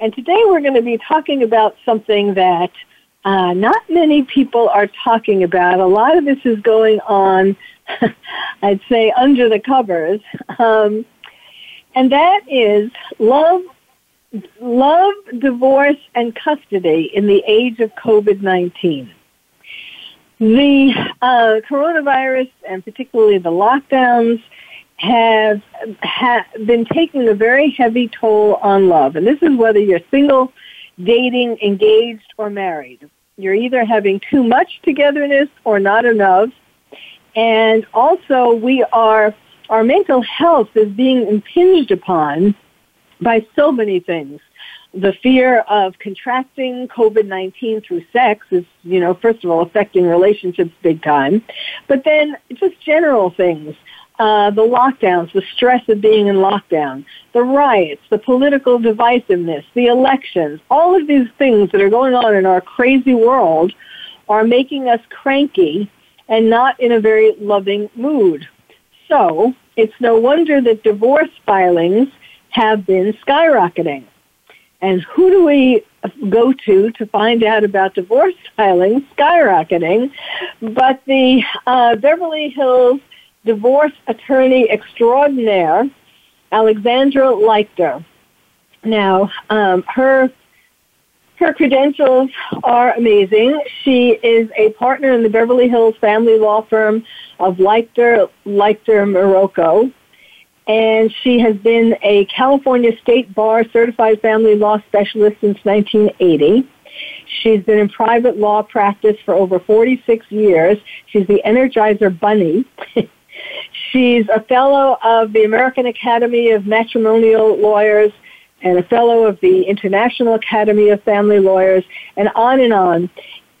And today we're going to be talking about something that uh, not many people are talking about. A lot of this is going on, I'd say, under the covers. Um, and that is love, love, divorce, and custody in the age of COVID-19. The uh, coronavirus and particularly the lockdowns have ha- been taking a very heavy toll on love. And this is whether you're single, dating, engaged, or married. You're either having too much togetherness or not enough. And also we are, our mental health is being impinged upon by so many things. The fear of contracting COVID-19 through sex is, you know, first of all, affecting relationships big time. But then just general things uh, the lockdowns, the stress of being in lockdown, the riots, the political divisiveness, the elections, all of these things that are going on in our crazy world are making us cranky and not in a very loving mood. So it's no wonder that divorce filings have been skyrocketing. And who do we go to to find out about divorce filings skyrocketing? But the uh, Beverly Hills divorce attorney extraordinaire, Alexandra Leichter. Now, um, her her credentials are amazing. She is a partner in the Beverly Hills family law firm of Leichter, Leichter Marocco. And she has been a California State Bar certified family law specialist since 1980. She's been in private law practice for over 46 years. She's the Energizer Bunny. She's a fellow of the American Academy of Matrimonial Lawyers and a fellow of the International Academy of Family Lawyers, and on and on.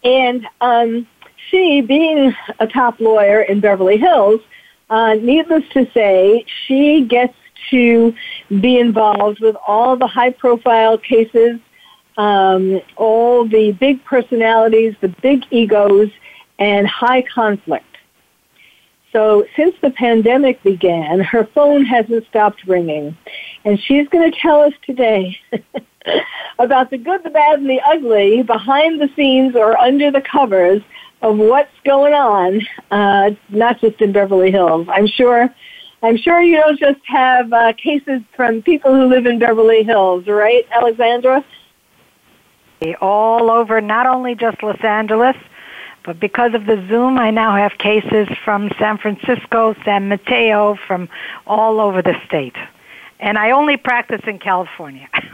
And um, she, being a top lawyer in Beverly Hills, uh, needless to say, she gets to be involved with all the high-profile cases, um, all the big personalities, the big egos, and high conflict. So since the pandemic began, her phone hasn't stopped ringing. And she's going to tell us today about the good, the bad, and the ugly behind the scenes or under the covers of what's going on, uh, not just in Beverly Hills. I'm sure, I'm sure you don't just have uh, cases from people who live in Beverly Hills, right, Alexandra? All over, not only just Los Angeles, but because of the Zoom, I now have cases from San Francisco, San Mateo, from all over the state. And I only practice in California.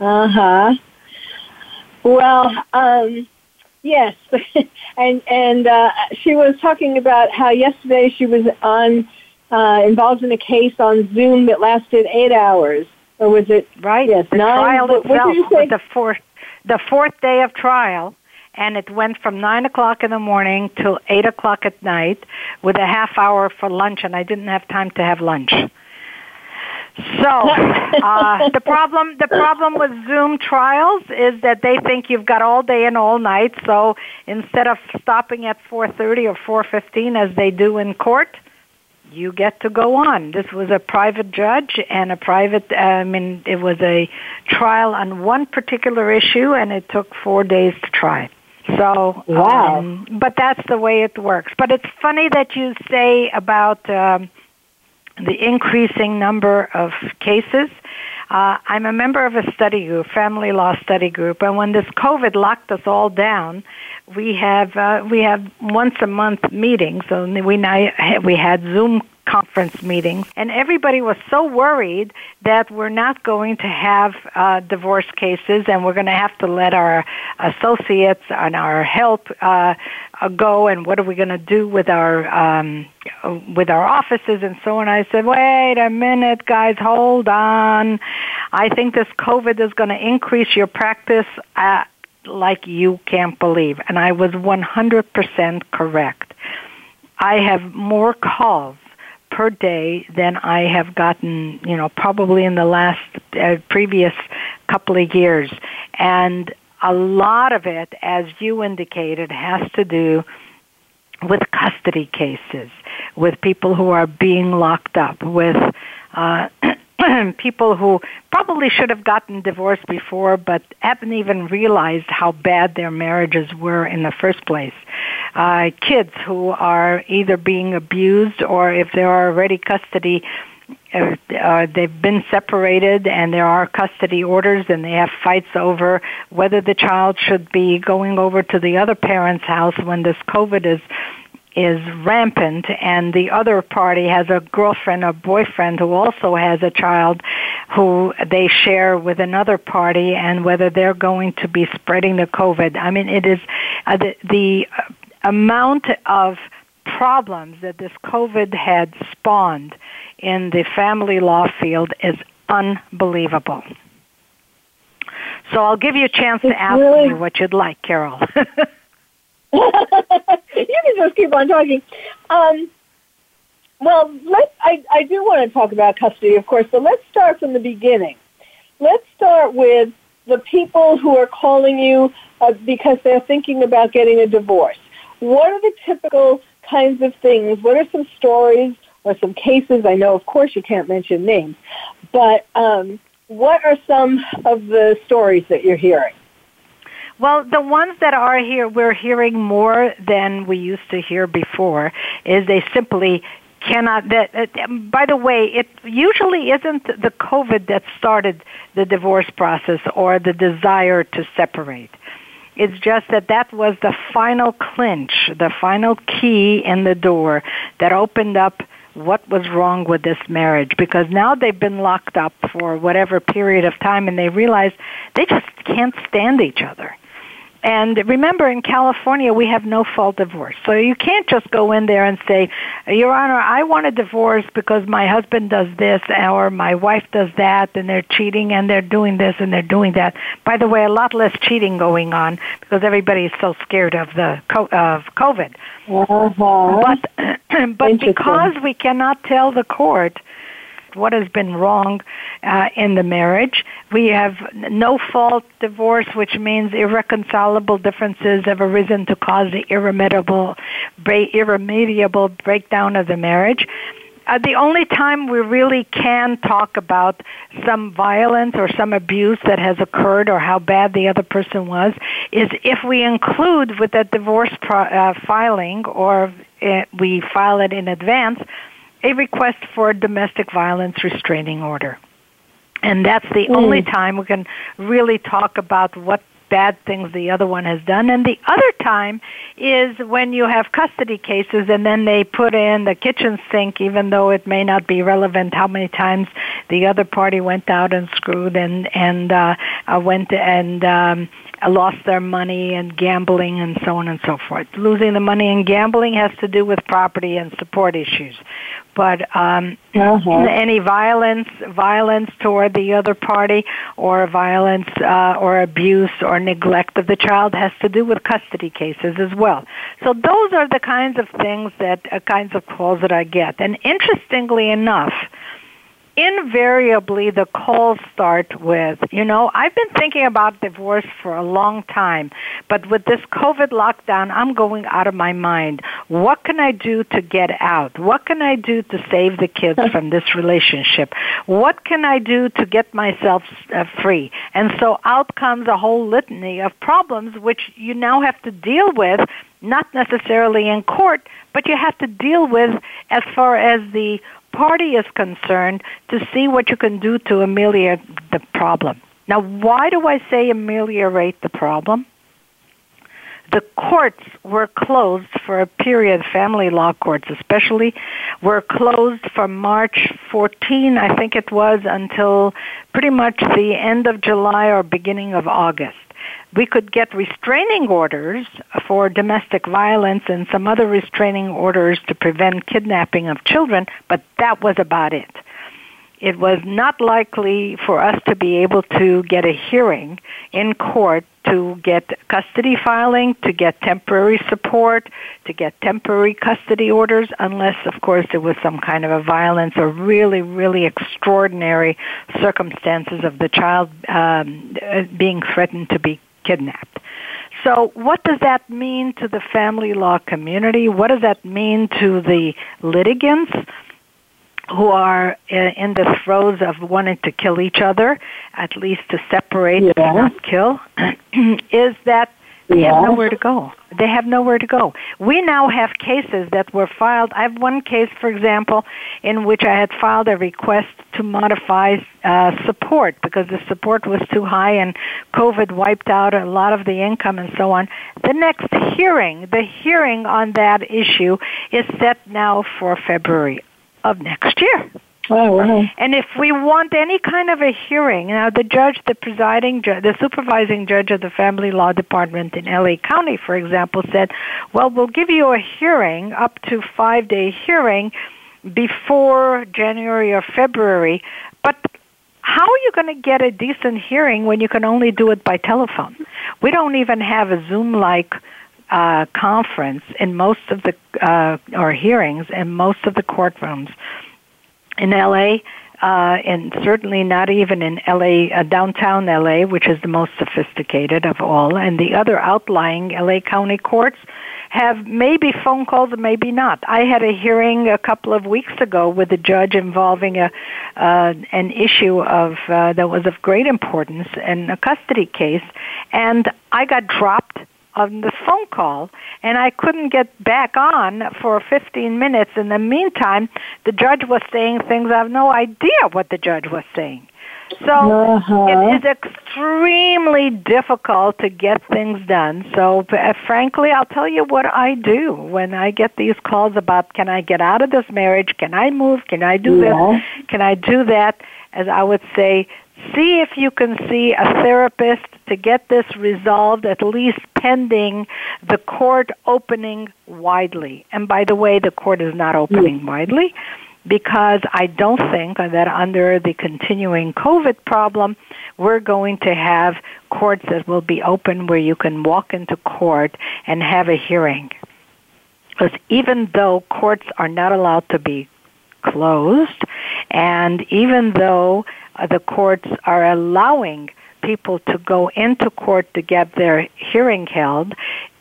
uh huh. Well, um, yes, and and uh, she was talking about how yesterday she was on uh, involved in a case on Zoom that lasted eight hours, or was it right? Yes, the nine. trial what, itself what did you say? the fourth the fourth day of trial and it went from nine o'clock in the morning till eight o'clock at night with a half hour for lunch and I didn't have time to have lunch. So uh, the problem the problem with Zoom trials is that they think you've got all day and all night. So instead of stopping at 4:30 or 4:15 as they do in court, you get to go on. This was a private judge and a private. I mean, it was a trial on one particular issue, and it took four days to try. So wow. Um, but that's the way it works. But it's funny that you say about um, the increasing number of cases. Uh, I'm a member of a study group, family law study group, and when this COVID locked us all down, we have uh, we have once a month meetings. So we now we had Zoom conference meetings, and everybody was so worried that we're not going to have uh, divorce cases, and we're going to have to let our associates and our help uh, uh, go, and what are we going to do with our um, with our offices and so on. I said, wait a minute, guys, hold on. I think this COVID is going to increase your practice. Uh, like you can't believe. And I was 100% correct. I have more calls per day than I have gotten, you know, probably in the last uh, previous couple of years. And a lot of it, as you indicated, has to do with custody cases, with people who are being locked up, with uh, people who probably should have gotten divorced before but haven't even realized how bad their marriages were in the first place. Uh, kids who are either being abused or if there are already custody uh, uh, they've been separated and there are custody orders and they have fights over whether the child should be going over to the other parent's house when this COVID is is rampant. And the other party has a girlfriend or boyfriend who also has a child who they share with another party and whether they're going to be spreading the covid. I mean it is uh, the, the amount of problems that this covid had spawned in the family law field is unbelievable so i'll give you a chance it's to ask really... me what you'd like carol you can just keep on talking. Um, well, let I, I do want to talk about custody, of course, but let's start from the beginning. Let's start with the people who are calling you uh, because they're thinking about getting a divorce. What are the typical kinds of things? What are some stories or some cases? I know, of course, you can't mention names, but um, what are some of the stories that you're hearing? Well, the ones that are here, we're hearing more than we used to hear before, is they simply cannot that uh, by the way it usually isn't the covid that started the divorce process or the desire to separate it's just that that was the final clinch the final key in the door that opened up what was wrong with this marriage. Because now they've been locked up for whatever period of time and they realize they just can't stand each other and remember, in California, we have no fault divorce. So you can't just go in there and say, Your Honor, I want a divorce because my husband does this or my wife does that and they're cheating and they're doing this and they're doing that. By the way, a lot less cheating going on because everybody is so scared of the of COVID. Uh-huh. But but because we cannot tell the court what has been wrong uh, in the marriage. We have no fault divorce, which means irreconcilable differences have arisen to cause the irremediable, irremediable breakdown of the marriage. Uh, the only time we really can talk about some violence or some abuse that has occurred or how bad the other person was is if we include with that divorce pro- uh, filing or uh, we file it in advance a request for a domestic violence restraining order. And that's the mm. only time we can really talk about what bad things the other one has done. And the other time is when you have custody cases and then they put in the kitchen sink, even though it may not be relevant how many times the other party went out and screwed and, and, uh, uh went and, um, lost their money and gambling and so on and so forth. Losing the money in gambling has to do with property and support issues. But um, uh-huh. any violence, violence toward the other party, or violence uh, or abuse or neglect of the child has to do with custody cases as well. So those are the kinds of things that uh, kinds of calls that I get. And interestingly enough, invariably the calls start with, you know, I've been thinking about divorce for a long time, but with this COVID lockdown, I'm going out of my mind. What can I do to get out? What can I do to save the kids from this relationship? What can I do to get myself uh, free? And so out comes a whole litany of problems which you now have to deal with not necessarily in court, but you have to deal with as far as the party is concerned to see what you can do to ameliorate the problem. Now, why do I say ameliorate the problem? the courts were closed for a period, family law courts especially, were closed from March 14, I think it was, until pretty much the end of July or beginning of August. We could get restraining orders for domestic violence and some other restraining orders to prevent kidnapping of children, but that was about it. It was not likely for us to be able to get a hearing in court to get custody filing, to get temporary support, to get temporary custody orders, unless, of course, there was some kind of a violence or really, really extraordinary circumstances of the child um, being threatened to be kidnapped. So, what does that mean to the family law community? What does that mean to the litigants? who are uh, in the throes of wanting to kill each other, at least to separate yeah. and not kill, is that they yeah. have nowhere to go. They have nowhere to go. We now have cases that were filed. I have one case, for example, in which I had filed a request to modify uh, support because the support was too high and COVID wiped out a lot of the income and so on. The next hearing, the hearing on that issue is set now for February of next year. Oh, wow. And if we want any kind of a hearing, now the judge, the presiding judge, the supervising judge of the family law department in LA County, for example, said, well, we'll give you a hearing, up to five day hearing, before January or February, but how are you going to get a decent hearing when you can only do it by telephone? We don't even have a Zoom like uh, conference in most of the uh, or hearings in most of the courtrooms in LA. Uh, and certainly not even in LA, uh, downtown LA, which is the most sophisticated of all, and the other outlying LA County courts have maybe phone calls maybe not. I had a hearing a couple of weeks ago with a judge involving a uh, an issue of uh, that was of great importance in a custody case, and I got dropped on the phone call and I couldn't get back on for 15 minutes. In the meantime, the judge was saying things I have no idea what the judge was saying. So uh-huh. it is extremely difficult to get things done. So uh, frankly, I'll tell you what I do when I get these calls about can I get out of this marriage? Can I move? Can I do yeah. this? Can I do that? As I would say, see if you can see a therapist to get this resolved, at least pending the court opening widely. And by the way, the court is not opening widely because I don't think that under the continuing COVID problem, we're going to have courts that will be open where you can walk into court and have a hearing. Because even though courts are not allowed to be closed, and even though the courts are allowing people to go into court to get their hearing held,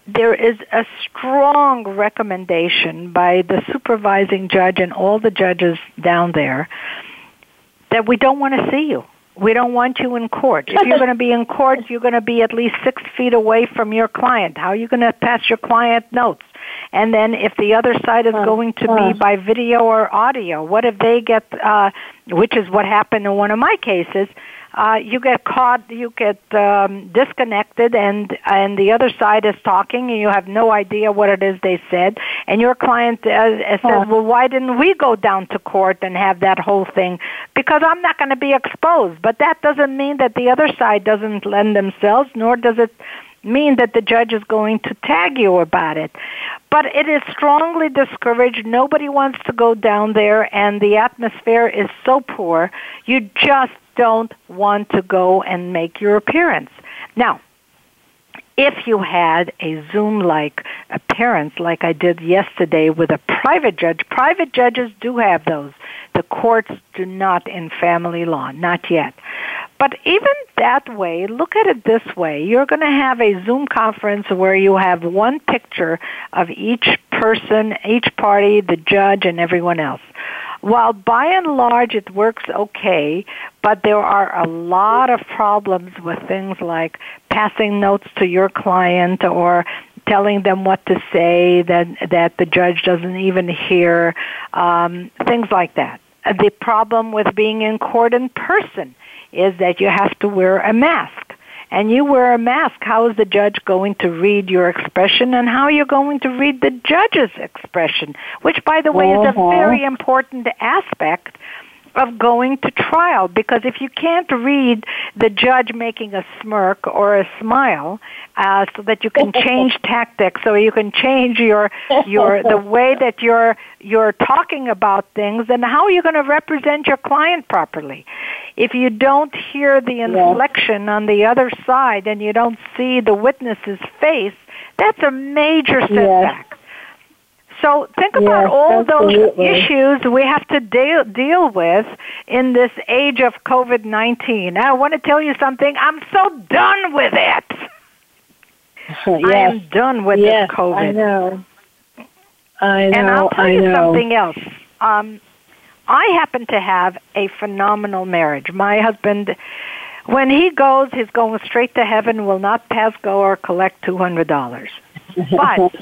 there is a strong recommendation by the supervising judge and all the judges down there that we don't want to see you. We don't want you in court. If you're going to be in court, you're going to be at least six feet away from your client. How are you going to pass your client notes? And then if the other side is going to be by video or audio, what if they get, uh, which is what happened in one of my cases, uh, you get caught, you get um, disconnected, and and the other side is talking, and you have no idea what it is they said, and your client uh, uh says. "Well, why didn't we go down to court and have that whole thing?" Because I'm not going to be exposed. But that doesn't mean that the other side doesn't lend themselves, nor does it mean that the judge is going to tag you about it. But it is strongly discouraged. Nobody wants to go down there, and the atmosphere is so poor. You just don't want to go and make your appearance. Now, if you had a Zoom like appearance like I did yesterday with a private judge, private judges do have those. The courts do not in family law, not yet. But even that way, look at it this way. You're going to have a Zoom conference where you have one picture of each person, each party, the judge, and everyone else. While by and large it works okay, but there are a lot of problems with things like passing notes to your client or telling them what to say that that the judge doesn't even hear, um, things like that. The problem with being in court in person is that you have to wear a mask. And you wear a mask, how is the judge going to read your expression and how are you going to read the judge's expression? Which, by the way, is a Uh-huh. very important aspect of going to trial because if you can't read the judge making a smirk or a smile uh, so that you can change tactics so you can change your your the way that you're you're talking about things then how are you going to represent your client properly if you don't hear the inflection on the other side and you don't see the witness's face that's a major setback so think about Yes, all those issues we have to deal deal with in this age of COVID nineteen. I want to tell you something. I'm so done with it. I yes. am done with yes, this COVID. I know. I know. and I'll tell I you know. something else. Um, I happen to have a phenomenal marriage. My husband, when he goes, he's going straight to heaven. Will not pass go or collect two hundred dollars. But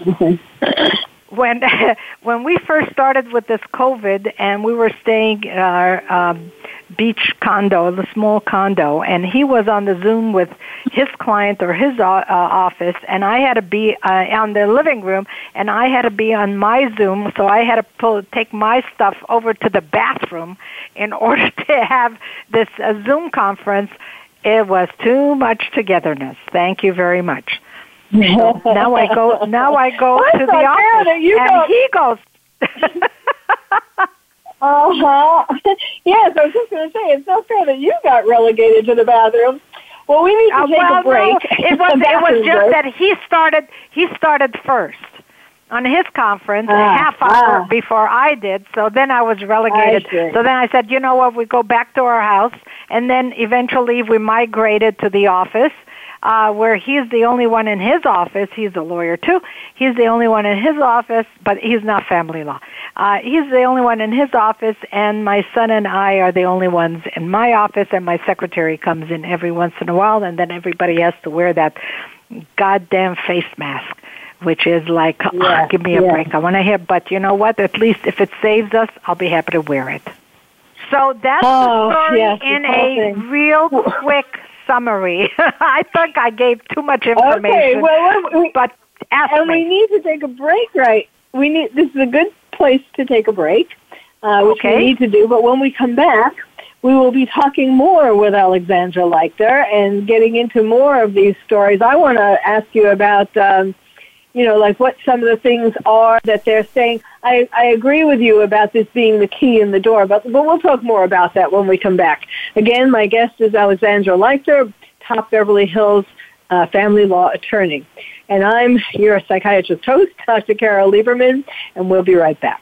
when when we first started with this COVID, and we were staying in our um, beach condo, the small condo, and he was on the Zoom with his client or his uh, uh, office, and I had to be uh, on the living room, and I had to be on my Zoom, so I had to pull, take my stuff over to the bathroom in order to have this uh, Zoom conference. It was too much togetherness. Thank you very much. So now I go. Now I go to the office, and he goes. Uh huh. yes, I was just going to say it's not fair that you got relegated to the bathroom. Well, we need to Uh, take well, a break. no, it was it was just break. that he started he started first on his conference a Ah, half hour ah. before I did. So then I was relegated. I so then I said, you know what? We go back to our house, and then eventually we migrated to the office. Uh, where he's the only one in his office. He's a lawyer too. He's the only one in his office, but he's not family law. Uh, he's the only one in his office, and my son and I are the only ones in my office, and my secretary comes in every once in a while, and then everybody has to wear that goddamn face mask, which is like, "Ah, Yes, give me a yes. break. I want to hear, but you know what? At least if it saves us, I'll be happy to wear it. So that's Oh, the story yes, in a thing. real quick summary. I think I gave too much information. Okay, well, we- but and we need to take a break, right? We need. This is a good place to take a break, uh, which Okay. we need to do. But when we come back, we will be talking more with Alexandra Leichter and getting into more of these stories. I want to ask you about. Um, you know, like what some of the things are that they're saying. I, I agree with you about this being the key in the door, but, but we'll talk more about that when we come back. Again, my guest is Alexandra Leichter, top Beverly Hills uh, family law attorney. And I'm your psychiatrist host, Dr. Carol Lieberman, and we'll be right back.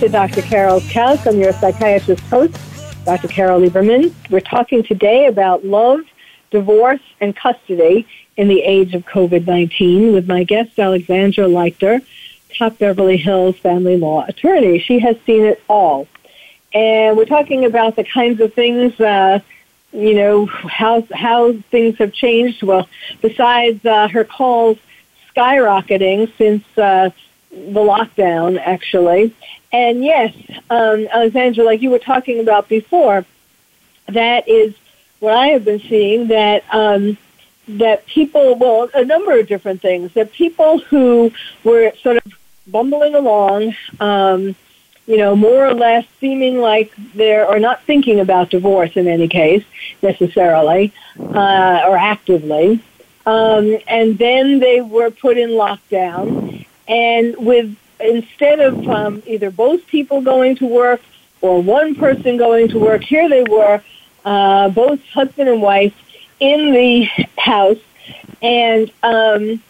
to Dr. Carol's Couch. I'm your psychiatrist host, Dr. Carol Lieberman. We're talking today about love, divorce, and custody in the age of COVID 19 with my guest, Alexandra Leichter top Beverly Hills family law attorney. She has seen it all. And we're talking about the kinds of things, uh, you know, how, how things have changed. Well, besides uh, her calls skyrocketing since uh, the lockdown, actually. And yes, um, Alexandra, like you were talking about before, that is what I have been seeing that um, that people, well, a number of different things, that people who were sort of bumbling along, um, you know, more or less seeming like they're, or not thinking about divorce in any case necessarily, uh, or actively. Um, and then they were put in lockdown, and with instead of um, either both people going to work or one person going to work, here they were, uh, both husband and wife, in the house, and um,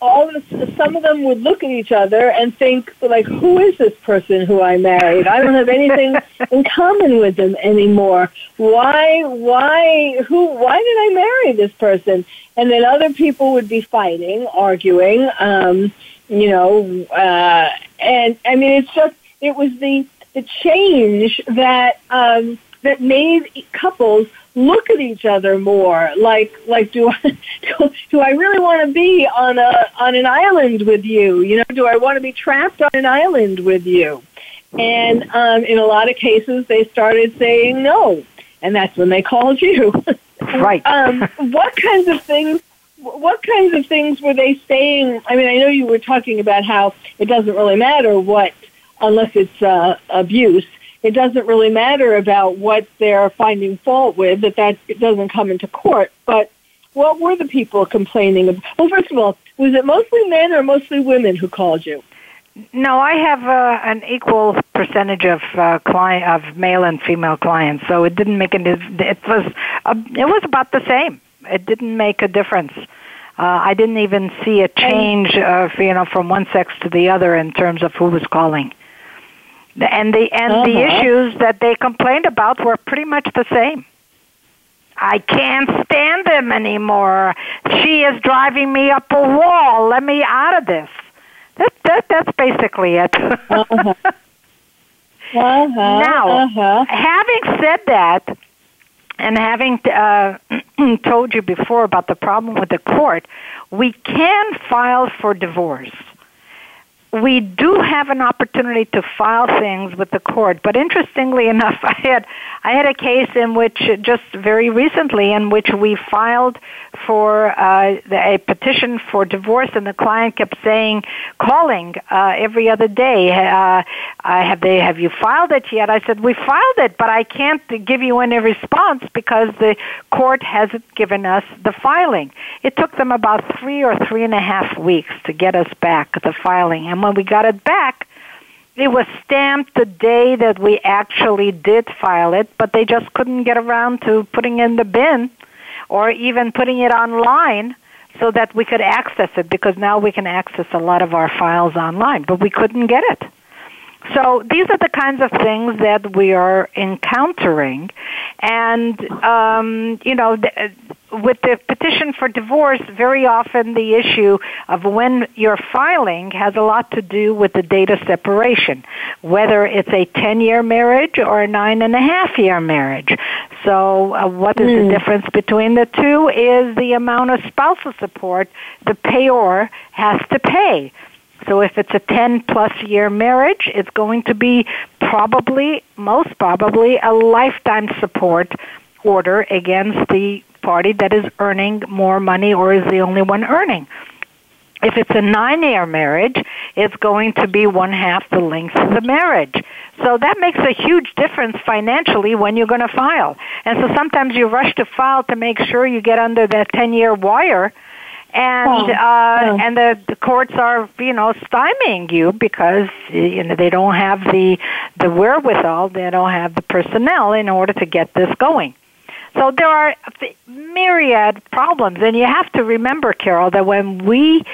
all of, some of them would look at each other and think like who is this person who i married? I don't have anything in common with them anymore. Why why who why did i marry this person? And then other people would be fighting arguing um you know uh and i mean it's just it was the the change that um that made couples look at each other more. Like like do I do, do I really want to be on a on an island with you? You know do I want to be trapped on an island with you? And um in a lot of cases they started saying no. And that's when they called you. Right. Um what kinds of things what kinds of things were they saying I mean I know you were talking about how it doesn't really matter what unless it's uh abuse it doesn't really matter about what they're finding fault with, that that it doesn't come into court. But what were the people complaining of? Well, first of all, was it mostly men or mostly women who called you? No, I have uh, an equal percentage of uh, client of male and female clients, so it didn't make any. It was uh, it was about the same. It didn't make a difference. Uh, I didn't even see a change, of, you know, from one sex to the other in terms of who was calling and the and uh-huh. the issues that they complained about were pretty much the same. I can't stand him anymore. She is driving me up a wall. Let me out of this. That, that that's basically it. uh-huh. Uh-huh. Now, uh-huh. having said that, and having uh, told you before about the problem with the court, we can file for divorce we do have an opportunity to file things with the court. But interestingly enough, I had I had a case in which just very recently in which we filed for uh, a petition for divorce, and the client kept saying, calling uh, every other day, uh, "Have they? Have you filed it yet?" I said, "We filed it, but I can't give you any response because the court hasn't given us the filing." It took them about three or three and a half weeks to get us back the filing, and when we got it back, it was stamped the day that we actually did file it, but they just couldn't get around to putting in the bin or even putting it online so that we could access it because now we can access a lot of our files online, but we couldn't get it. So these are the kinds of things that we are encountering, and um, you know, the, with the petition for divorce, very often the issue of when you're filing has a lot to do with the date of separation, whether it's a 10 year marriage or a nine and a half year marriage. So, uh, what is mm. the hmm. difference between the two is the amount of spousal support the payor has to pay. So if it's a 10 plus year marriage, it's going to be probably, most probably, a lifetime support order against the party that is earning more money or is the only one earning. If it's a nine year marriage, it's going to be one half the length of the marriage. So that makes a huge difference financially when you're going to file. And so sometimes you rush to file to make sure you get under that 10 year wire and oh, uh, oh. and the, the courts are you know stymieing you because you know they don't have the the wherewithal, they don't have the personnel in order to get this going. So there are myriad problems, and you have to remember, Carol, that when we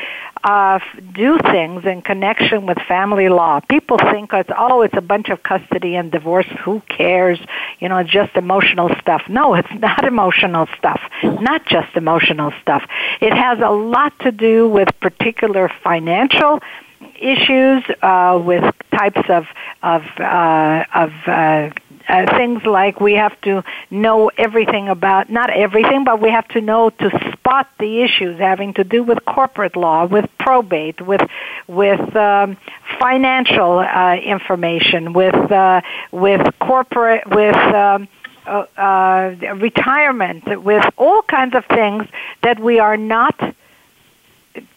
uh, do things in connection with family law, people think it's oh, it's a bunch of custody and divorce. Who cares? You know, it's just emotional stuff. No, it's not emotional stuff. Not just emotional stuff. It has a lot to do with particular financial issues uh, with types of of uh, of uh, uh, things like we have to know everything about not everything, but we have to know to spot the issues having to do with corporate law, with probate, with with um, financial uh, information, with uh, with corporate with. Um, uh, uh, retirement, with all kinds of things that we are not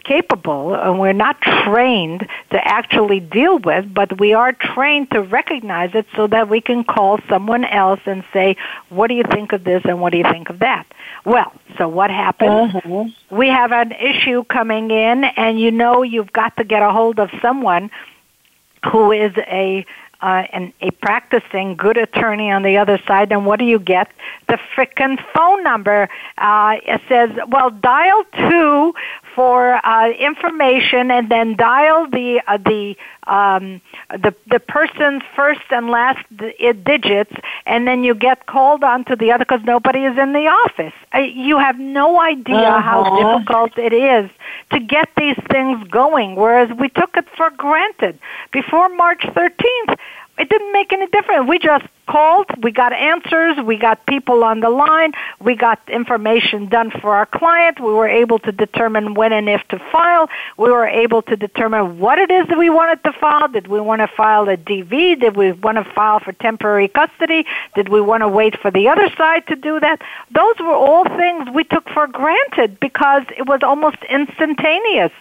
capable and we're not trained to actually deal with, but we are trained to recognize it so that we can call someone else and say, what do you think of this and what do you think of that? Well, so what happens? Uh-huh. We have an issue coming in and you know you've got to get a hold of someone who is a uh, and a practicing good attorney on the other side, and what do you get? The frickin' phone number. Uh, it says, well, dial two for uh, information, and then dial the uh, the um, the the person's first and last d- digits, and then you get called on to the other because nobody is in the office. Uh, you have no idea uh-huh. how difficult it is to get these things going. Whereas we took it for granted before March 13th it didn't make any difference. We just called, we got answers, we got people on the line, we got information done for our client, we were able to determine when and if to file, we were able to determine what it is that we wanted to file. Did we want to file a DV? Did we want to file for temporary custody? Did we want to wait for the other side to do that? Those were all things we took for granted because it was almost instantaneous.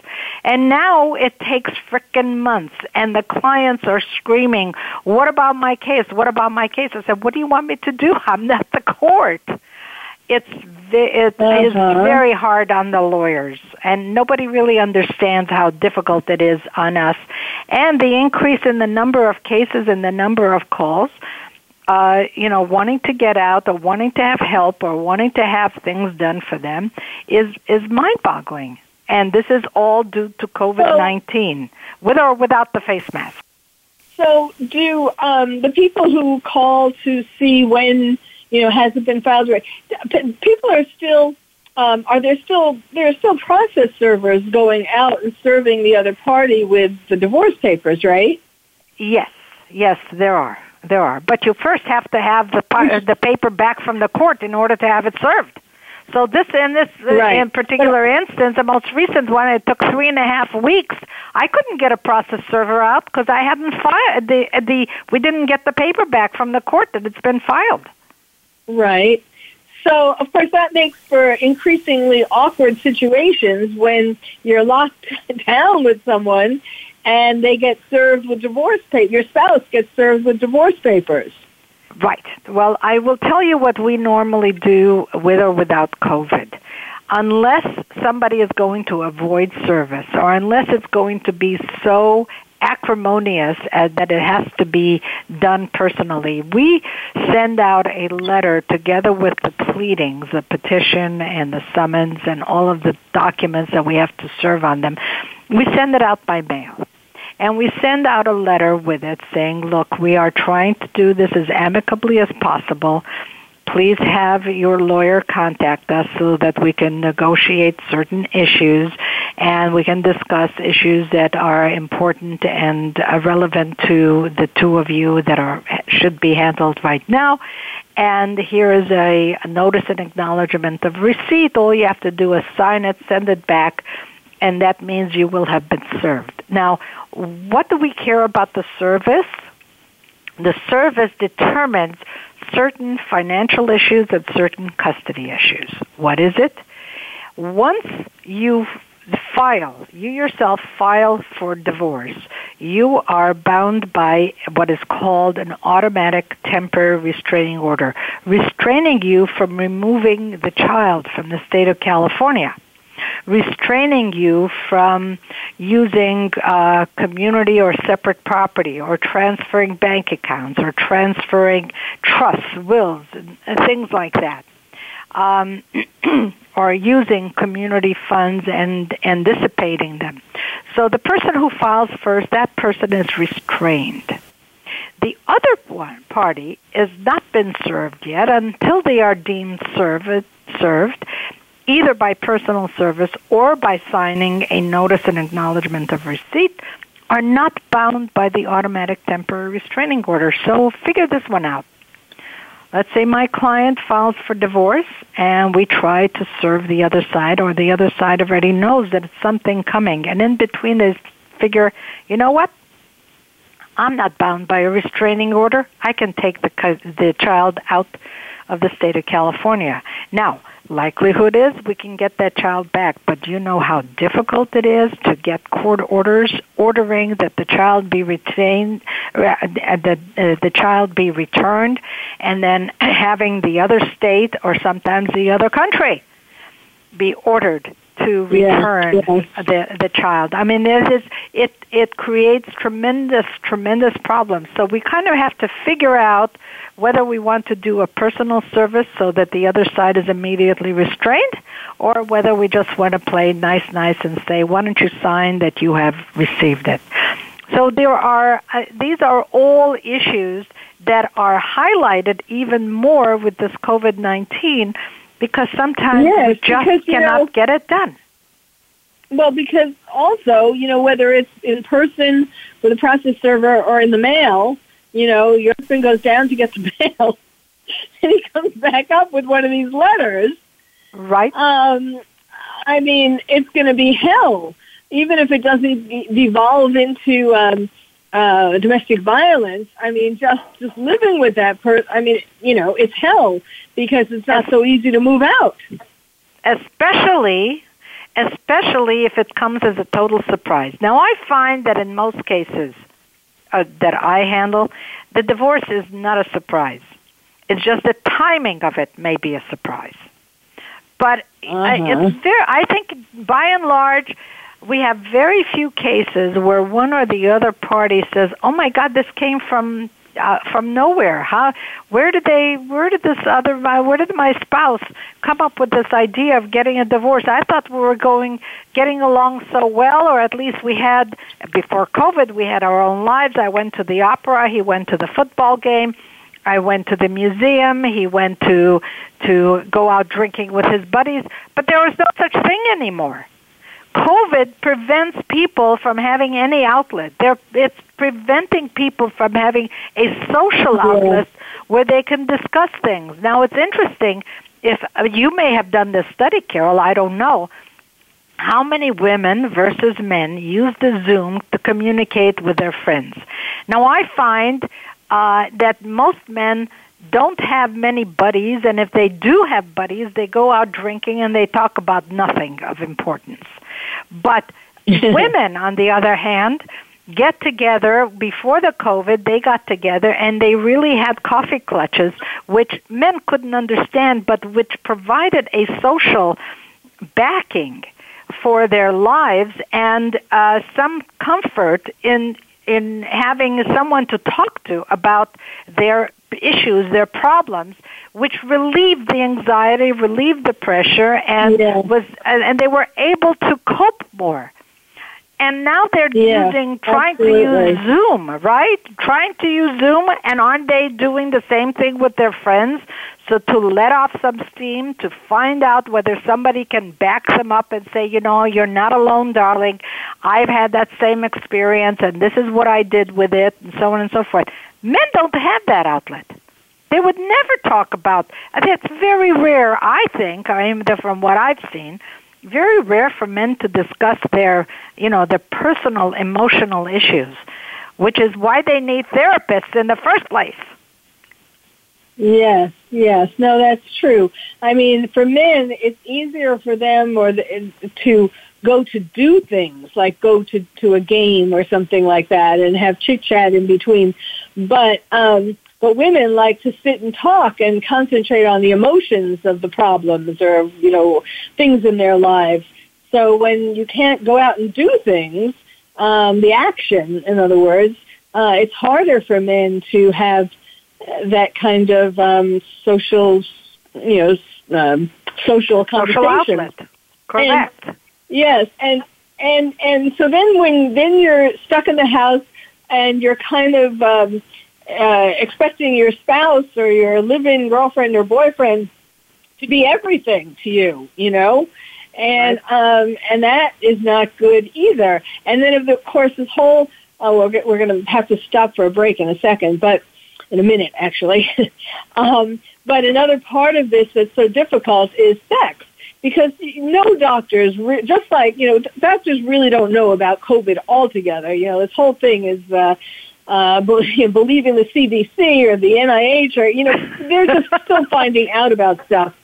And now it takes frickin' months and the clients are screaming, what about my case? What about my case? I said, what do you want me to do? I'm not the court. It's it uh-huh. is very hard on the lawyers, and nobody really understands how difficult it is on us. And the increase in the number of cases and the number of calls, uh, you know, wanting to get out or wanting to have help or wanting to have things done for them is is mind-boggling. And this is all due to COVID nineteen, with or without the face mask. So, do um, the people who call to see when you know has it been filed? Right, people are still. Um, are there still there are still process servers going out and serving the other party with the divorce papers, right? Yes, yes, there are. There are, but you first have to have the the paper back from the court in order to have it served. So this in this uh, right. in particular instance, the most recent one, it took three and a half weeks. I couldn't get a process server out because I hadn't filed the the we didn't get the paper back from the court that it's been filed. Right. So of course that makes for increasingly awkward situations when you're locked down with someone and they get served with divorce papers. Your spouse gets served with divorce papers. Right. Well, I will tell you what we normally do with or without COVID. Unless somebody is going to avoid service or unless it's going to be so acrimonious as that it has to be done personally. We send out a letter together with the pleadings, the petition and the summons and all of the documents that we have to serve on them. We send it out by mail and we send out a letter with it saying, look, we are trying to do this as amicably as possible. Please have your lawyer contact us so that we can negotiate certain issues and we can discuss issues that are important and uh, relevant to the two of you that are should be handled right now. And here is a, a notice and acknowledgement of receipt. All you have to do is sign it, send it back, and that means you will have been served. Now, what do we care about the service? The service determines certain financial issues and certain custody issues. What is it? Once you've file, you yourself file for divorce, you are bound by what is called an automatic temporary restraining order, restraining you from removing the child from the state of California restraining you from using uh, community or separate property or transferring bank accounts or transferring trusts, wills, things like that. Um, or using community funds and, and dissipating them. So the person who files first, that person is restrained. The other one party has not been served yet until they are deemed served, served either by personal service or by signing a notice and acknowledgement of receipt, are not bound by the automatic temporary restraining order. So figure this one out. Let's say my client files for divorce and we try to serve the other side or the other side already knows that it's something coming and in between they figure, you know what? I'm not bound by a restraining order. I can take the the child out of the state of California. Now, likelihood is we can get that child back, but do you know how difficult it is to get court orders ordering that the child be retained, uh, that uh, the child be returned, and then having the other state or sometimes the other country be ordered to return the the child. I mean, it is it it creates tremendous tremendous problems. So we kind of have to figure out whether we want to do a personal service so that the other side is immediately restrained, or whether we just want to play nice nice and say, why don't you sign that you have received it. So there are uh, these are all issues that are highlighted even more with this COVID nineteen because sometimes yes, we just because, cannot know, get it done. Well, because also, you know, whether it's in person with a process server or in the mail, you know, your husband goes down to get the mail and he comes back up with one of these letters. Right. Um, I mean, it's going to be hell, even if it doesn't devolve into um, uh, domestic violence. I mean, just just living with that person. I mean, you know, it's hell because it's not so easy to move out. Especially, especially if it comes as a total surprise. Now, I find that in most cases uh, that I handle, the divorce is not a surprise. It's just the timing of it may be a surprise. But uh-huh. I, it's very, I think by and large, we have very few cases where one or the other party says, "Oh my God, this came from uh, from nowhere. How? Where did they? Where did this other? Uh, where did my spouse come up with this idea of getting a divorce? I thought we were going, getting along so well, or at least we had before COVID. We had our own lives. I went to the opera. He went to the football game. I went to the museum. He went to to go out drinking with his buddies. But there was no such thing anymore. COVID prevents people from having any outlet. They're, it's preventing people from having a social outlet where they can discuss things. Now, it's interesting. If uh, you may have done this study, Carol, I don't know. How many women versus men use the Zoom to communicate with their friends? Now, I find uh, that most men don't have many buddies, and if they do have buddies, they go out drinking and they talk about nothing of importance. But women, on the other hand, get together. Before the COVID, they got together and they really had coffee clutches, which men couldn't understand, but which provided a social backing for their lives and uh, some comfort in in having someone to talk to about their issues, their problems, which relieved the anxiety, relieved the pressure, and was and they were able to cope more. And now they're yeah, using trying absolutely. to use Zoom, right? Trying to use Zoom, and aren't they doing the same thing with their friends? So to let off some steam, to find out whether somebody can back them up and say, you know, you're not alone, darling. I've had that same experience, and this is what I did with it, and so on and so forth. Men don't have that outlet. They would never talk about. It's very rare, I think. I mean, from what I've seen, very rare for men to discuss their, you know, their personal emotional issues, which is why they need therapists in the first place. Yes, yes, no, that's true. I mean, for men, it's easier for them or the, to go to do things like go to to a game or something like that and have chit chat in between. But um, but women like to sit and talk and concentrate on the emotions of the problems or you know things in their lives. So when you can't go out and do things, um, the action, in other words, uh, it's harder for men to have that kind of um, social, you know, um, social conversation. Social Correct. And, yes, and and and so then when then you're stuck in the house and you're kind of um, uh, expecting your spouse or your living girlfriend or boyfriend to be everything to you, you know, and right. um, and that is not good either. And then of course this whole oh we're we're going to have to stop for a break in a second, but in a minute actually. um, but another part of this that's so difficult is sex because no doctors, just like you know, doctors really don't know about COVID altogether. You know, this whole thing is. Uh, uh, believing the CDC or the NIH or, you know, they're just still finding out about stuff.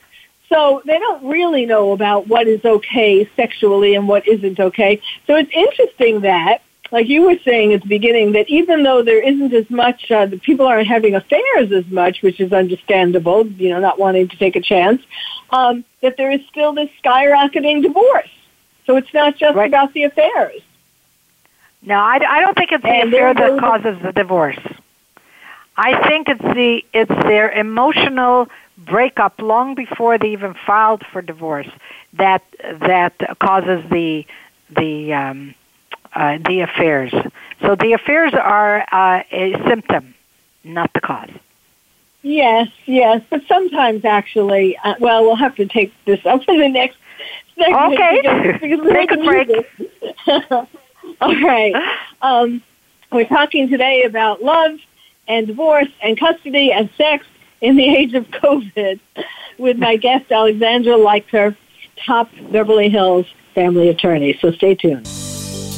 So they don't really know about what is okay sexually and what isn't okay. So it's interesting that like you were saying at the beginning, that even though there isn't as much, uh, the people aren't having affairs as much, which is understandable, you know, not wanting to take a chance, um, that there is still this skyrocketing divorce. So it's not just right. about the affairs. No, I, I don't think it's the and affair that causes the divorce. I think it's the it's their emotional breakup long before they even filed for divorce that that causes the the um, uh, the affairs. So the affairs are uh, a symptom, not the cause. Yes, yes, but sometimes actually, uh, well, we'll have to take this up in the next segment. Okay, because, because take a break. All right. Um, we're talking today about love and divorce and custody and sex in the age of COVID with my guest, Alexandra Leichter, top Beverly Hills family attorney. So stay tuned.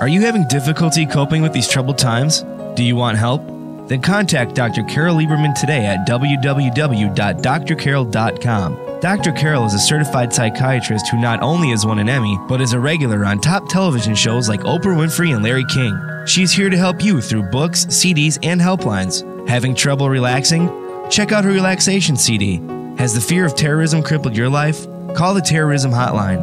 Are you having difficulty coping with these troubled times? Do you want help? Then contact Dr. Carol Lieberman today at www.drcarol.com. Dr. Carol is a certified psychiatrist who not only has won an Emmy, but is a regular on top television shows like Oprah Winfrey and Larry King. She's here to help you through books, CDs, and helplines. Having trouble relaxing? Check out her relaxation CD. Has the fear of terrorism crippled your life? Call the terrorism hotline.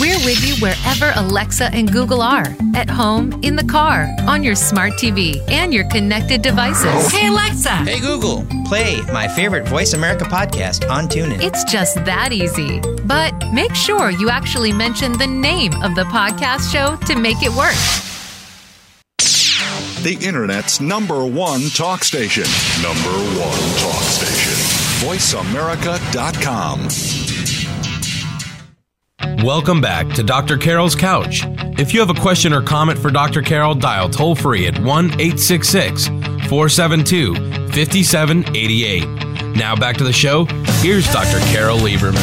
We're with you wherever Alexa and Google are at home, in the car, on your smart TV, and your connected devices. Hey, Alexa. Hey, Google. Play my favorite Voice America podcast on TuneIn. It's just that easy. But make sure you actually mention the name of the podcast show to make it work. The Internet's number one talk station. Number one talk station. VoiceAmerica.com. Welcome back to Dr. Carol's Couch. If you have a question or comment for Dr. Carol, dial toll free at 1 866 472 5788. Now back to the show. Here's Dr. Carol Lieberman.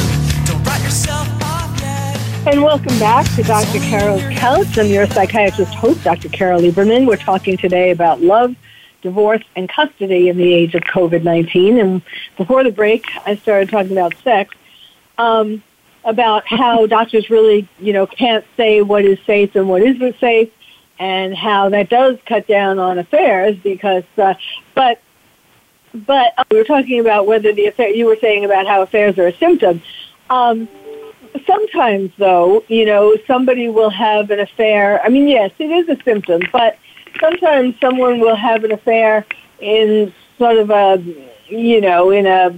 And welcome back to Dr. Carol's Couch. I'm your psychiatrist host, Dr. Carol Lieberman. We're talking today about love, divorce and custody in the age of COVID 19. And before the break, I started talking about sex, um, about how doctors really, you know, can't say what is safe and what isn't safe, and how that does cut down on affairs because, uh, but but uh, we were talking about whether the affair, you were saying about how affairs are a symptom. Um, sometimes, though, you know, somebody will have an affair. I mean, yes, it is a symptom, but sometimes someone will have an affair in sort of a, you know, in a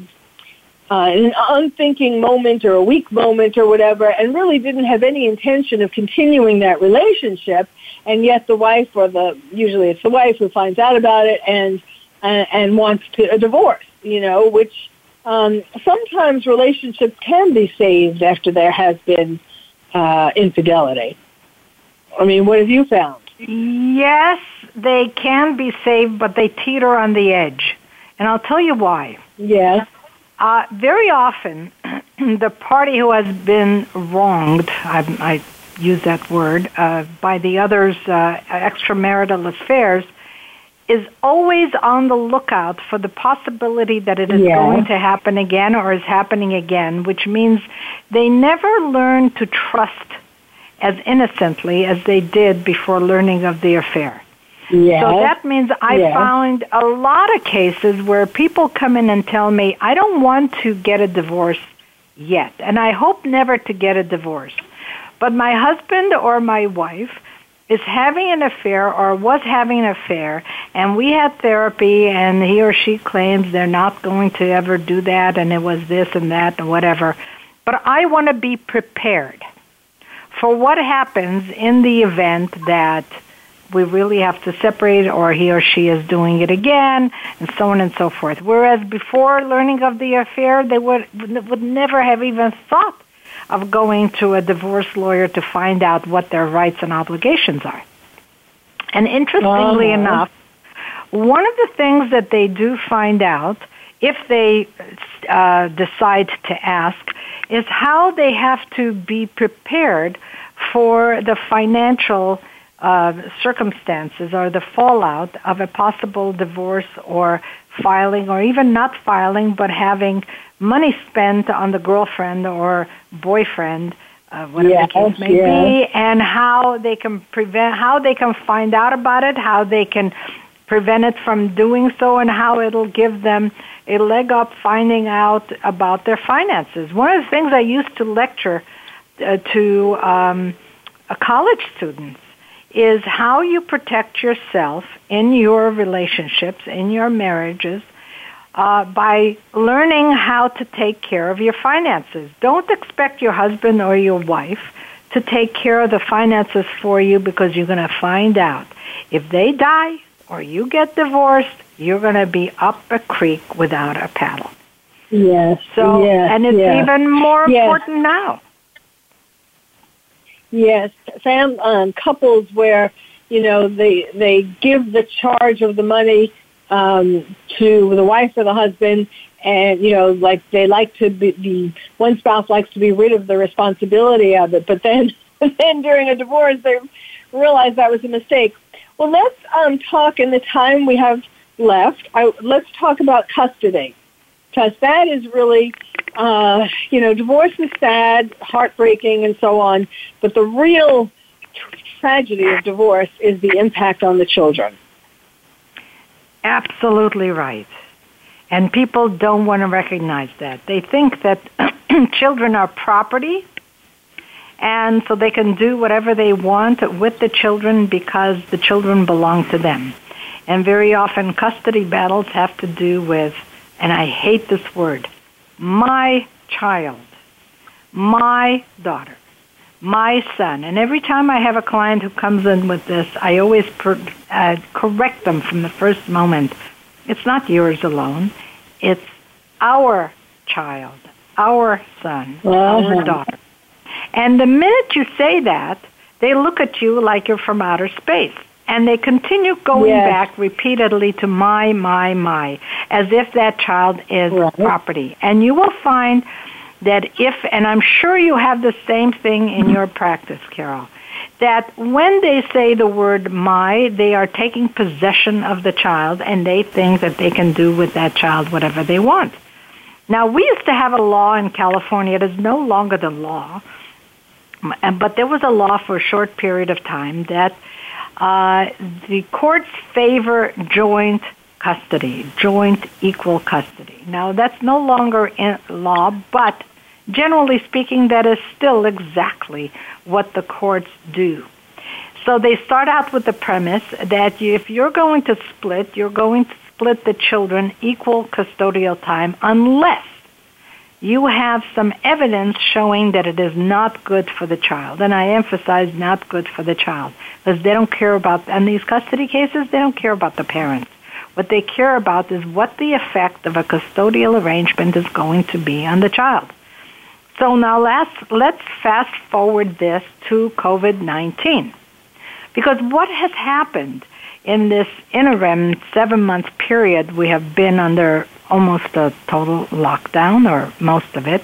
uh, an unthinking moment or a weak moment or whatever, and really didn't have any intention of continuing that relationship, and yet the wife or the usually it's the wife who finds out about it and and, and wants to a divorce, you know, which um, sometimes relationships can be saved after there has been uh, infidelity. I mean, what have you found? Yes, they can be saved, but they teeter on the edge. And I'll tell you why. Yes. Uh, very often, the party who has been wronged, I, I use that word, uh, by the other's uh, extramarital affairs, is always on the lookout for the possibility that it is going to happen again or is happening again, which means they never learn to trust as innocently as they did before learning of the affair. Yes. So that means I yes. found a lot of cases where people come in and tell me, I don't want to get a divorce yet, and I hope never to get a divorce. But my husband or my wife is having an affair or was having an affair and we had therapy and he or she claims they're not going to ever do that and it was this and that and whatever. But I want to be prepared for what happens in the event that we really have to separate or he or she is doing it again and so on and so forth. Whereas before learning of the affair, they would, would never have even thought of going to a divorce lawyer to find out what their rights and obligations are. And interestingly Uh-huh. enough, one of the things that they do find out if they uh, decide to ask is how they have to be prepared for the financial uh, circumstances or the fallout of a possible divorce or filing or even not filing but having money spent on the girlfriend or boyfriend uh, whatever Yes, the case may yes. be and how they can prevent how they can find out about it how they can prevent it from doing so and how it'll give them a leg up finding out about their finances one of the things i used to lecture uh, to um, uh, college students is how you protect yourself in your relationships, in your marriages, uh, by learning how to take care of your finances. Don't expect your husband or your wife to take care of the finances for you because you're going to find out. If they die or you get divorced, you're going to be up a creek without a paddle. Yes. So, yes, and it's yes. even more Yes. important now. Yes, fam, um, couples where you know they they give the charge of the money um, to the wife or the husband, and you know like they like to be the one spouse likes to be rid of the responsibility of it, but then then during a divorce they realize that was a mistake. Well, let's um, talk in the time we have left. I, let's talk about custody because that is really, uh, you know, divorce is sad, heartbreaking, and so on. But the real tr- tragedy of divorce is the impact on the children. Absolutely right. And people don't want to recognize that. They think that children are property, and so they can do whatever they want with the children because the children belong to them. And very often, custody battles have to do with, and I hate this word, my child, my daughter, my son. And every time I have a client who comes in with this, I always per, uh, correct them from the first moment. It's not yours alone. It's our child, our son, our Uh-huh. daughter. And the minute you say that, they look at you like you're from outer space. And they continue going Yes. back repeatedly to my, my, my, as if that child is Right. property. And you will find that if, and I'm sure you have the same thing in your practice, Carol, that when they say the word my, they are taking possession of the child and they think that they can do with that child whatever they want. Now, we used to have a law in California. It is no longer the law, but there was a law for a short period of time that uh, the courts favor joint custody, joint equal custody. Now, that's no longer in law, but generally speaking, that is still exactly what the courts do. So they start out with the premise that if you're going to split, you're going to split the children equal custodial time unless you have some evidence showing that it is not good for the child. And I emphasize not good for the child because they don't care about, in these custody cases, they don't care about the parents. What they care about is what the effect of a custodial arrangement is going to be on the child. So now let's, let's fast forward this to COVID-19. Because what has happened in this interim seven month period we have been under almost a total lockdown or most of it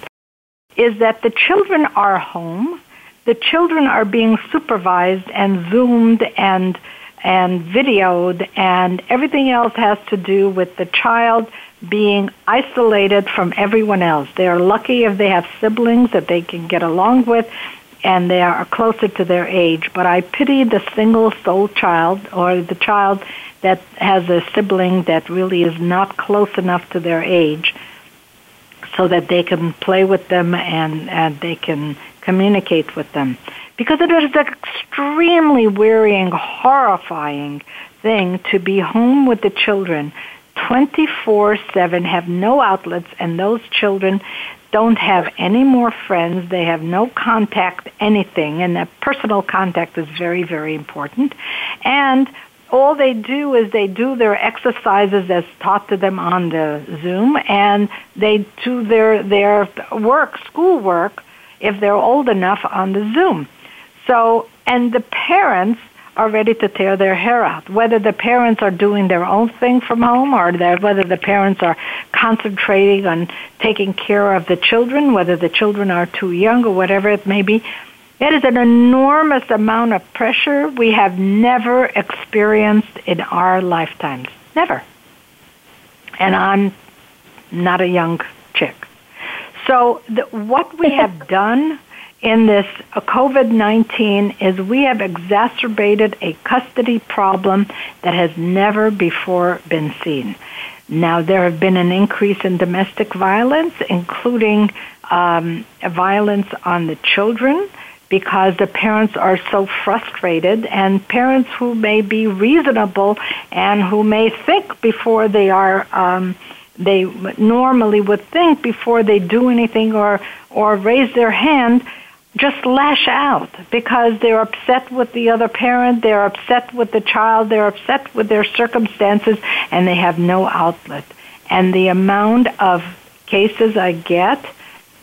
is that the children are home the children are being supervised and zoomed and and videoed and everything else has to do with the child being isolated from everyone else. They are lucky if they have siblings that they can get along with and they are closer to their age. But I pity the single soul child or the child that has a sibling that really is not close enough to their age so that they can play with them and, and they can communicate with them. Because it is an extremely wearying, horrifying thing to be home with the children 24 7, have no outlets, and those children don't have any more friends. They have no contact, anything, and that personal contact is very, very important. And all they do is they do their exercises as taught to them on the Zoom, and they do their their work, school work, if they're old enough, on the Zoom. So, and the parents are ready to tear their hair out. Whether the parents are doing their own thing from home or whether the parents are concentrating on taking care of the children, whether the children are too young or whatever it may be, it is an enormous amount of pressure we have never experienced in our lifetimes. Never. And I'm not a young chick. So the, what we have done in this COVID 19 is we have exacerbated a custody problem that has never before been seen. Now, there have been an increase in domestic violence, including um, violence on the children, because the parents are so frustrated, and parents who may be reasonable and who may think before they are. Um, they normally would think before they do anything or or raise their hand just lash out because they're upset with the other parent, they're upset with the child, they're upset with their circumstances, and they have no outlet. And the amount of cases I get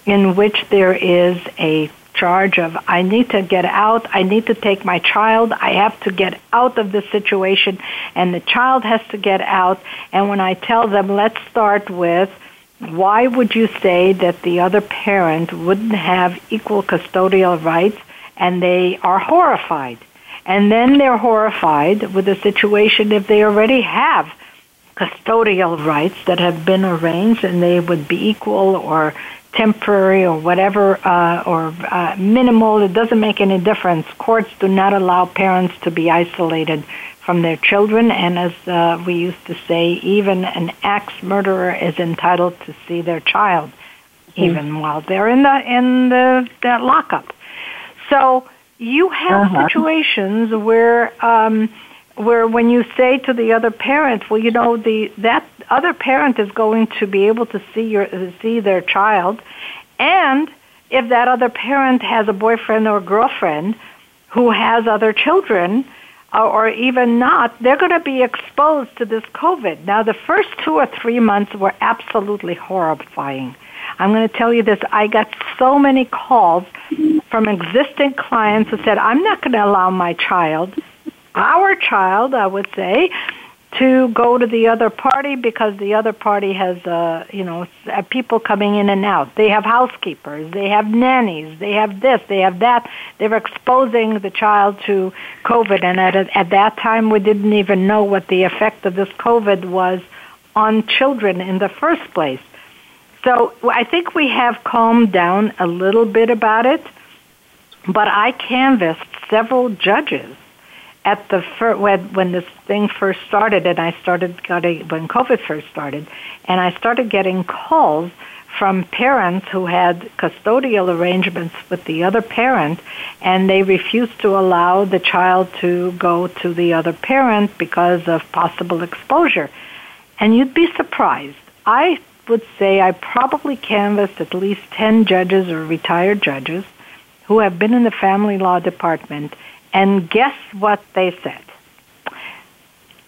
in which there is a charge of I need to get out, I need to take my child, I have to get out of this situation, and the child has to get out. And when I tell them, let's start with why would you say that the other parent wouldn't have equal custodial rights and they are horrified? And then they're horrified with the situation if they already have custodial rights that have been arranged and they would be equal or temporary or whatever uh, or uh, minimal. It doesn't make any difference. Courts do not allow parents to be isolated from their children, and as uh, we used to say, even an axe murderer is entitled to see their child, even mm. while they're in the in the, the lockup. So you have uh-huh. situations where um, where when you say to the other parent, well, you know, the that other parent is going to be able to see your see their child, and if that other parent has a boyfriend or girlfriend who has other children, uh, or even not, they're going to be exposed to this COVID. Now, the first two or three months were absolutely horrifying. I'm going to tell you this. I got so many calls from existing clients who said, I'm not going to allow my child, our child, I would say, to go to the other party because the other party has, uh, you know, uh, people coming in and out. They have housekeepers, they have nannies, they have this, they have that. They're exposing the child to COVID, and at at that time we didn't even know what the effect of this COVID was on children in the first place. So I think we have calmed down a little bit about it, but I canvassed several judges at the fir- when when this thing first started, and I started getting when COVID first started, and I started getting calls from parents who had custodial arrangements with the other parent, and they refused to allow the child to go to the other parent because of possible exposure. And you'd be surprised. I would say I probably canvassed at least 10 judges or retired judges who have been in the family law department and guess what they said?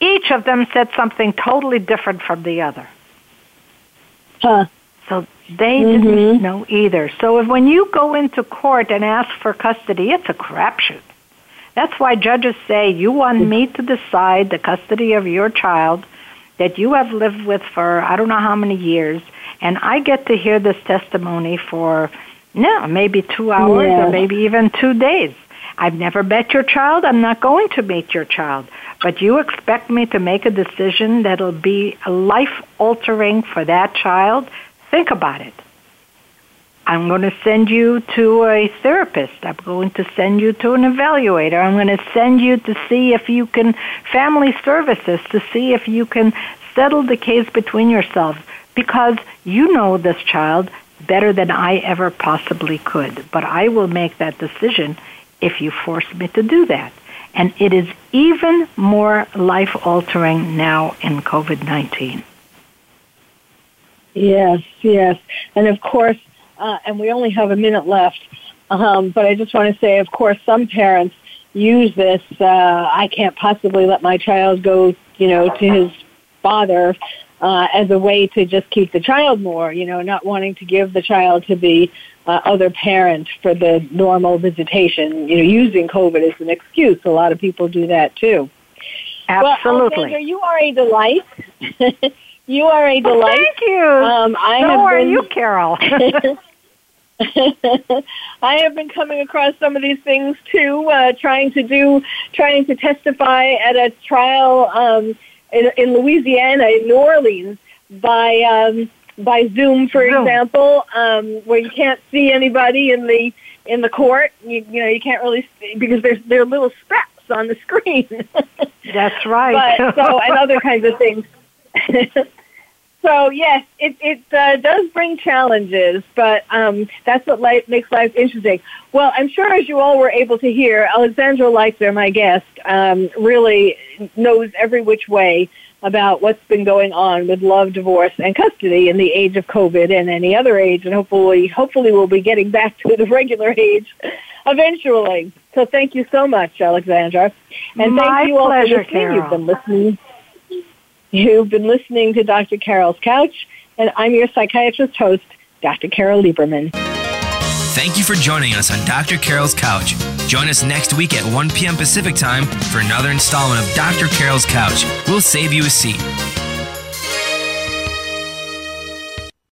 Each of them said something totally different from the other. Huh. So they mm-hmm. didn't know either. So if, when you go into court and ask for custody, it's a crapshoot. That's why judges say you want me to decide the custody of your child that you have lived with for I don't know how many years, and I get to hear this testimony for no, maybe two hours yeah. or maybe even two days. I've never met your child. I'm not going to meet your child. But you expect me to make a decision that'll be life altering for that child? Think about it. I'm going to send you to a therapist. I'm going to send you to an evaluator. I'm going to send you to see if you can, family services, to see if you can settle the case between yourselves because you know this child better than I ever possibly could. But I will make that decision if you force me to do that. And it is even more life altering now in COVID 19. Yes, yes. And of course, uh, and we only have a minute left, um, but I just want to say, of course, some parents use this uh, I can't possibly let my child go, you know, to his father uh, as a way to just keep the child more, you know, not wanting to give the child to the uh, other parent for the normal visitation, you know, using COVID as an excuse. A lot of people do that too. Absolutely. Well, you are a delight. you are a delight. Well, thank you. Um, I so have are been, you, Carol. I have been coming across some of these things too, uh, trying to do, trying to testify at a trial um, in, in Louisiana, in New Orleans, by um, by Zoom, for Zoom. example, um, where you can't see anybody in the in the court. You, you know, you can't really see because there's there are little specks on the screen. That's right. but so and other kinds of things. so yes, it it uh, does bring challenges, but um, that's what life makes life interesting. Well, I'm sure as you all were able to hear, Alexandra Leichter, my guest, um, really knows every which way about what's been going on with love, divorce, and custody in the age of COVID and any other age, and hopefully, hopefully, we'll be getting back to the regular age eventually. So, thank you so much, Alexandra, and My thank you all pleasure, for listening. Carol. You've been listening. You've been listening to Dr. Carol's Couch, and I'm your psychiatrist host, Dr. Carol Lieberman. Thank you for joining us on Dr. Carol's Couch. Join us next week at 1 p.m. Pacific Time for another installment of Dr. Carol's Couch. We'll save you a seat.